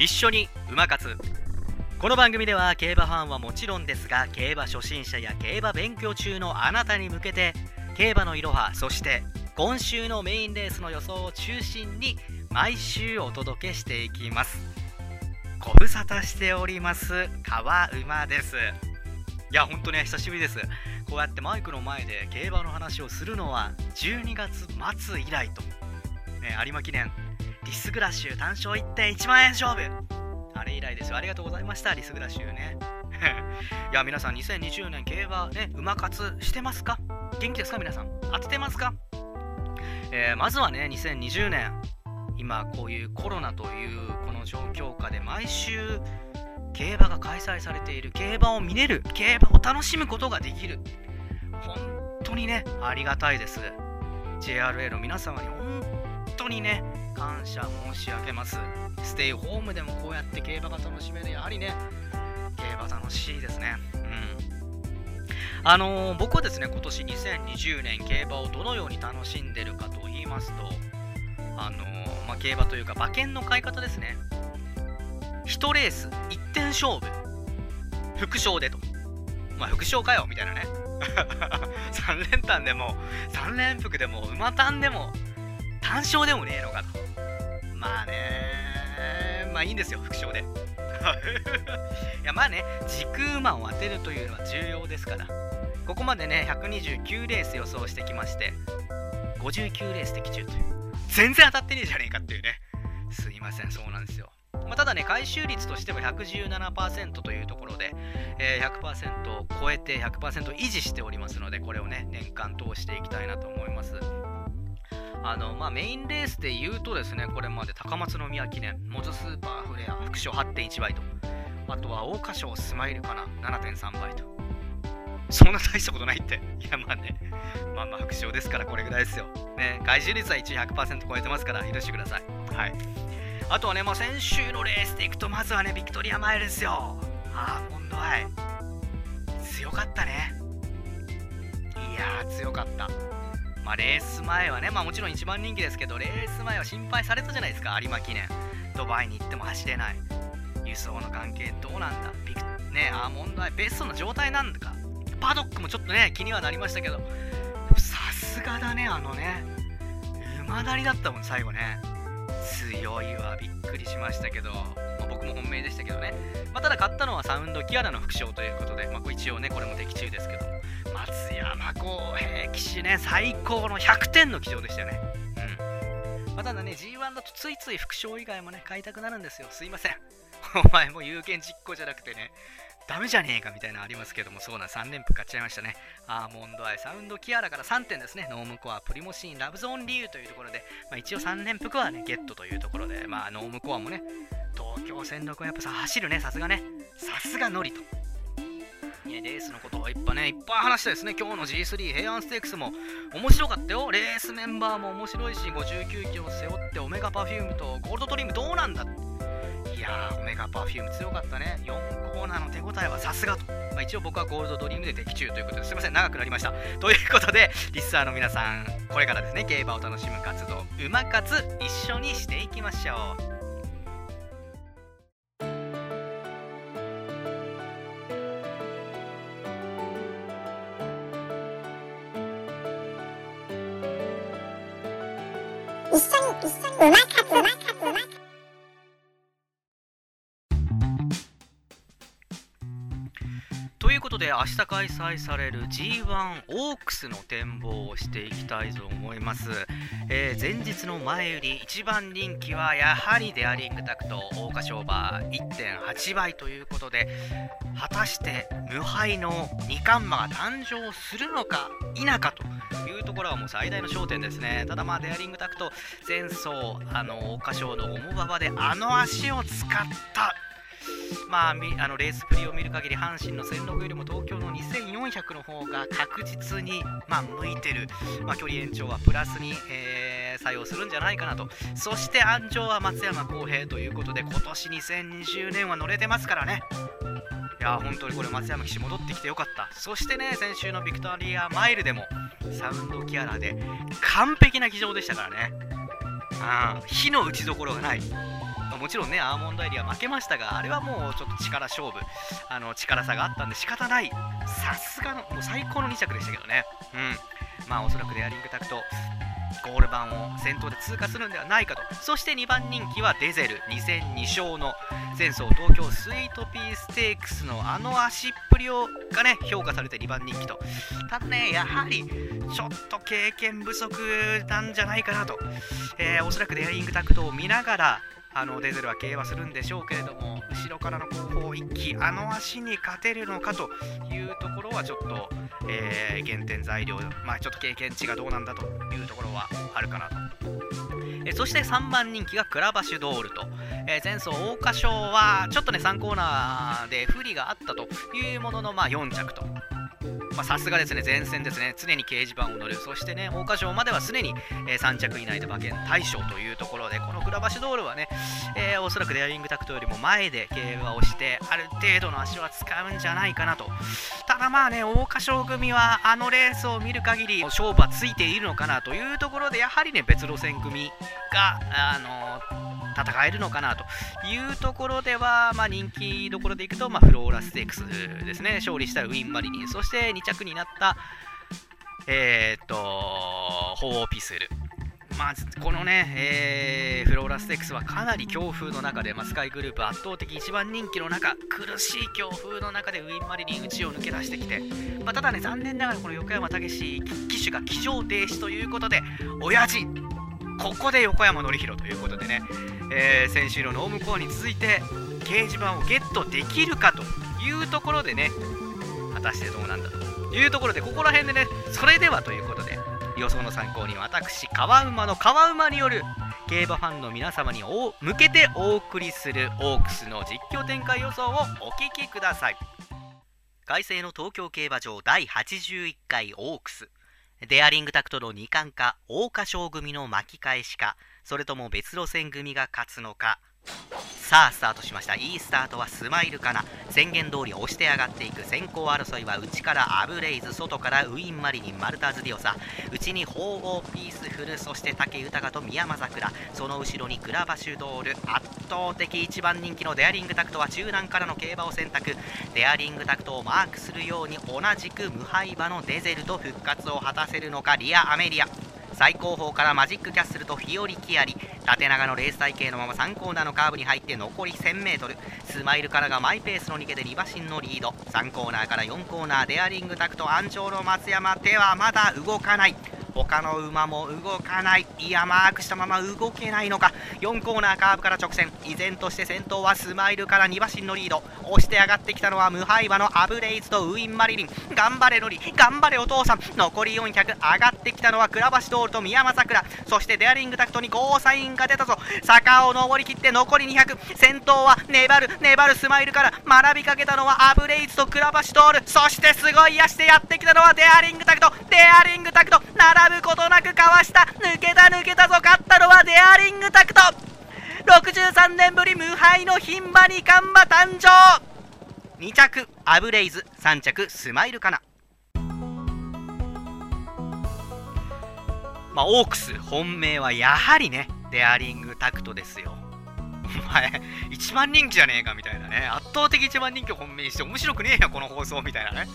一緒に馬活この番組では競馬ファンはもちろんですが競馬初心者や競馬勉強中のあなたに向けて競馬のいろはそして今週のメインレースの予想を中心に毎週お届けしていきます。ご無沙汰しております川馬です。いやほんとね久しぶりです。こうやってマイクの前で競馬の話をするのは12月末以来と、ね、有馬記念。リスグラシュ単勝1.1万円勝負。あれ以来ですよ。ありがとうございました。リスグラシュね。いや皆さん2020年競馬ね馬活してますか？元気ですか？皆さん。当ててますか、えー、まずはね2020年。今こういうコロナというこの状況下で毎週競馬が開催されている競馬を見れる競馬を楽しむことができる。本当にねありがたいです。JRA の皆様に本当にね感謝申し上げます。ステイホームでもこうやって競馬が楽しめる。やはりね競馬楽しいですね。うん。あのー、僕はですね今年2020年競馬をどのように楽しんでるかと言いますとあのー、まあ、競馬というか馬券の買い方ですね。1レース1点勝負。副賞でと。まあ副賞かよみたいなね。3連単でも3連複でも馬単でも単勝でもねえのかと。まあねまあいいんですよ副賞で。いやまあね軸馬を当てるというのは重要ですから。ここまでね129レース予想してきまして59レース的中という。全然当たってねえじゃねえかっていうね。すいませんそうなんですよ。まあ、ただね、回収率としては117%というところで、えー、100%を超えて100%維持しておりますので、これをね、年間通していきたいなと思います。あのまあ、メインレースで言うとですね、これまで高松宮記念、モズスーパーフレア、副賞8.1倍と、あとは桜花賞スマイルかな、7.3倍と。そんな大したことないって。いや、まあね、まあまあ副賞ですからこれぐらいですよ。ね、回収率は一応100%超えてますから許してください。はい。あとはね、まあ、先週のレースでいくと、まずはね、ビクトリアマイルですよ。アーモンドアイ。強かったね。いやー、強かった。まあ、レース前はね、まあ、もちろん一番人気ですけど、レース前は心配されたじゃないですか、有馬記念。ドバイに行っても走れない。輸送の関係どうなんだビクね、アーモンドアイ、ベストの状態なんだか。パドックもちょっとね、気にはなりましたけど、さすがだね、あのね。馬なりだったもん、最後ね。強いわびっくりしましたけど、まあ、僕も本命でしたけどね、まあ、ただ買ったのはサウンドキアラの副賞ということで、まあ、一応ねこれも的中ですけども松山公平騎手ね最高の100点の騎乗でしたよねうん、まあ、ただね G1 だとついつい副賞以外もね買いたくなるんですよすいません お前も有権実行じゃなくてねダメじゃねえかみたいなのありますけども、そうな3連符買っちゃいましたね。アーモンドアイ、サウンドキアラから3点ですね。ノームコア、プリモシーン、ラヴズオンリーユーというところで、まあ、一応3連複はね、ゲットというところで、まあ、ノームコアもね、東京1600はやっぱさ走るね、さすがね。さすがノリと。レースのことをいっぱいね、いっぱい話したですね。今日の G3 平安ステークスも面白かったよ。レースメンバーも面白いし、59キロ背負ってオメガパフュームとゴールドドリームどうなんだ？いやー、オメガパフューム強かったね。4コーナーの手応えはさすがと。まあ、一応僕はゴールドドリームで的中ということですいません、長くなりました。ということで、リスナーの皆さん、これからですね、競馬を楽しむ活動、馬活、一緒にしていきましょう。一緒に一緒に馬活馬活馬活で明日開催される G1 オークスの展望をしていきたいと思います、えー、前日の前売り一番人気はやはりデアリングタクト桜花賞馬1.8倍ということで果たして無敗の2冠馬が誕生するのか否かというところはもう最大の焦点ですね。ただまあデアリングタクト前走あの桜花賞の重馬場であの足を使ったまあ、あのレースプリを見る限り阪神の16よりも東京の2400の方が確実に、まあ、向いてる、まあ、距離延長はプラスに、えー、作用するんじゃないかなと。そして安城は松山公平ということで今年2020年は乗れてますからね。いや本当にこれ松山騎手戻ってきてよかった。そしてね先週のビクトリアマイルでもサウンドキャラで完璧な騎乗でしたからね。あ火の打ちどころがない。もちろんねアーモンドエリア負けましたがあれはもうちょっと力勝負。あの力差があったんで仕方ない。さすがのもう最高の2着でしたけどね。うん。まあおそらくデアリングタクトゴール板を先頭で通過するんではないかと。そして2番人気はデゼル。2戦2勝の前走東京スイートピーステークスのあの足っぷりをがね評価されて2番人気と。ただねやはりちょっと経験不足なんじゃないかなと、えー、おそらくデアリングタクトを見ながらあのデゼルは競馬するんでしょうけれども後ろからの後方一気あの足に勝てるのかというところはちょっと、えー、減点材料、まあ、ちょっと経験値がどうなんだというところはあるかなと。えそして3番人気がクラバシュドールと、えー、前走桜花賞はちょっとね3コーナーで不利があったというものの、まあ、4着とまさすがですね、前線ですね、常に掲示板を乗る、そしてね、桜花賞までは常に、えー、3着以内で馬券対象というところで、このクラバシュドールはね、えー、おそらくデアリングタクトよりも前で競馬をして、ある程度の足は使うんじゃないかなと。ただまあね、桜花賞組はあのレースを見る限り、勝負はついているのかなというところで、やはりね、別路線組が、あのー戦えるのかなというところでは、まあ、人気どころでいくと、まあ、フローラステークスですね、勝利したウィン・マリニン、そして2着になった、えー、っと、ホーピスル。まずこのね、えー、フローラステックスはかなり強風の中で、まあ、スカイグループ圧倒的一番人気の中苦しい強風の中でウィン・マリリン内を抜け出してきて、まあ、ただね残念ながらこの横山武史騎手が騎乗停止ということで親父ここで横山典弘ということでね、えー、先週のノームコアに続いて掲示板をゲットできるかというところでね果たしてどうなんだというところでここら辺でねそれではということで予想の参考に私川馬の川馬による競馬ファンの皆様に向けてお送りするオークスの実況展開予想をお聞きください。改正の東京競馬場第81回オークス。デアリングタクトの二冠か桜花賞組の巻き返しかそれとも別路線組が勝つのか。さあスタートしました。いいスタートはスマイルかな。宣言通り押して上がっていく。先行争いは内からアブレイズ外からウィン・マリニンマルターズ・ディオサ。内に鳳凰ピースフルそして武豊と宮間桜。その後ろにグラバシュドール。圧倒的一番人気のデアリングタクトは中段からの競馬を選択。デアリングタクトをマークするように同じく無敗馬のデゼルと復活を果たせるのか。リア・アメリア。最後方からマジックキャッスルとフィオリキアリ縦長のレース体系のまま3コーナーのカーブに入って残り 1000m スマイルからがマイペースの逃げでリバシンのリード。3コーナーから4コーナーデアリングタクト安城の松山。手はまだ動かない。他の馬も動かない。いやマークしたまま動けないのか。4コーナーカーブから直線。依然として先頭はスマイルから2馬身のリード。押して上がってきたのは無敗馬のアブレイズとウィン・マリリン。頑張れノリ。頑張れお父さん。残り400上がってきたのは倉橋ドールと宮間桜そしてデアリングタクトにゴーサインが出たぞ。坂を登りきって残り200先頭は粘る粘るスマイルから学びかけたのはアブレイズと倉橋ドール。そしてすごい足でやってきたのはデアリングタクト。デアリングタクト。並ぶことなくかわした抜けた抜けたぞ勝ったのはデアリングタクト。63年ぶり無敗の牝馬二冠馬誕生。2着アブレイズ。3着スマイルかなまあ、オークス本命はやはりねデアリングタクトですよ。お前一番人気じゃねえかみたいなね。圧倒的一番人気を本命にして面白くねえよこの放送みたいなね。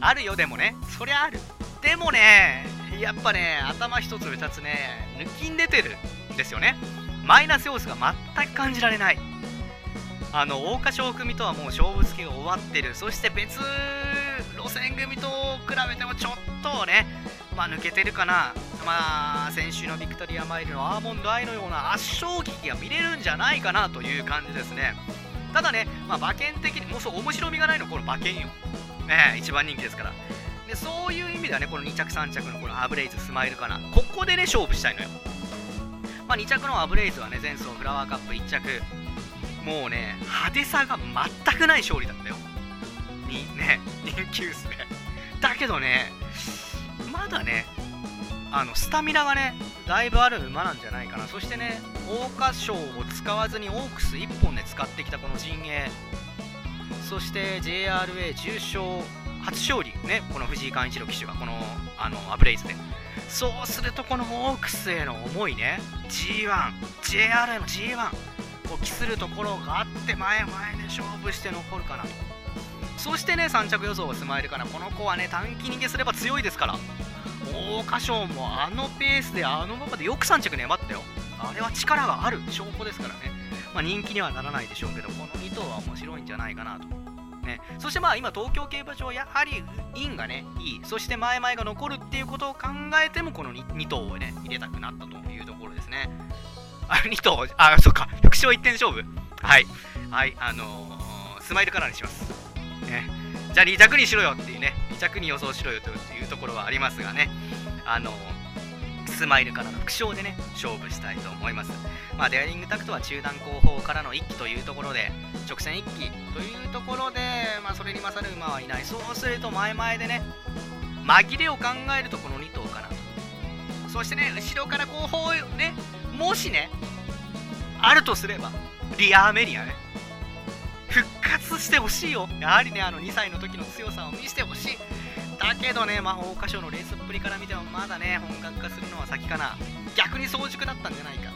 あるよでもね。そりゃある。でもねやっぱね頭一つ二つね抜きん出てるんですよね。マイナス要素が全く感じられない。あの桜花賞組とはもう勝負付けが終わってる。そして別路線組と比べてもちょっとねまあ抜けてるかな。まあ先週のビクトリアマイルのアーモンドアイのような圧勝劇が見れるんじゃないかなという感じですね。ただね、まあ、馬券的にもうそう面白みがないのこの馬券よ。ね一番人気ですから。でそういう意味ではねこの2着3着のこのアブレイズスマイルかな。ここでね勝負したいのよ。まあ、2着のアブレイズはね前走フラワーカップ1着。もうね派手さが全くない勝利だったよ。にね人気薄でだけどねまだねあのスタミナがねだいぶある馬なんじゃないかな。そしてね桜花賞を使わずにオークス1本で使ってきたこの陣営。そして JRA 重賞初勝利。ねこの藤井寛一郎騎手はこのあのアブレイズで。そうするとこのオークスへの思いね G1JR の G1 こう期するところがあって前々で勝負して残るかなと。そしてね3着予想はスマイルかなこの子はね短期逃げすれば強いですから。桜花賞もあのペースであのままでよく3着粘ったよ。あれは力がある証拠ですからね、まあ、人気にはならないでしょうけどこの2頭は面白いんじゃないかなと。ね、そしてまあ今東京競馬場やはりインがねいい。そして前々が残るっていうことを考えてもこの 2, 2頭をね入れたくなったというところですね。あ2頭？あそっか。複勝1点勝負？はい。はいあのー、スマイルカナにします。ね。じゃあ2着にしろよっていうね。2着に予想しろよというところはありますがね。あのースマイルカナの複勝でね勝負したいと思います。まあデアリングタクトは中団後方からの一気というところで直線一騎というところでまあそれに勝る馬はいない。そうすると前々でね紛れを考えるとこの2頭かなと。そしてね後ろから後方ねもしねあるとすればリアーメリアね。復活してほしいよ。やはりねあの2歳の時の強さを見せてほしい。だけどね、魔法歌唱のレースっぷりから見てもまだね、本格化するのは先かな。逆に早熟だったんじゃないか。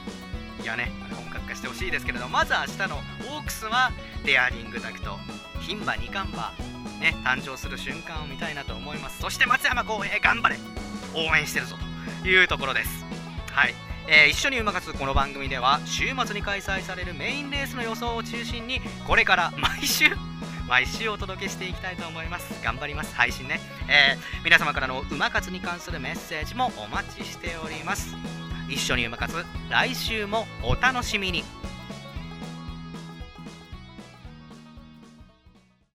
いやね、本格化してほしいですけれど、まず明日のオークスは、デアリングダクト、牝馬2冠馬、ね、誕生する瞬間を見たいなと思います。そして松山浩平、頑張れ応援してるぞというところです。はい。えー、一緒に馬勝つこの番組では週末に開催されるメインレースの予想を中心にこれから毎週毎週お届けしていきたいと思います。頑張ります。配信ね、えー、皆様からの馬活に関するメッセージもお待ちしております。一緒に馬活来週もお楽しみに。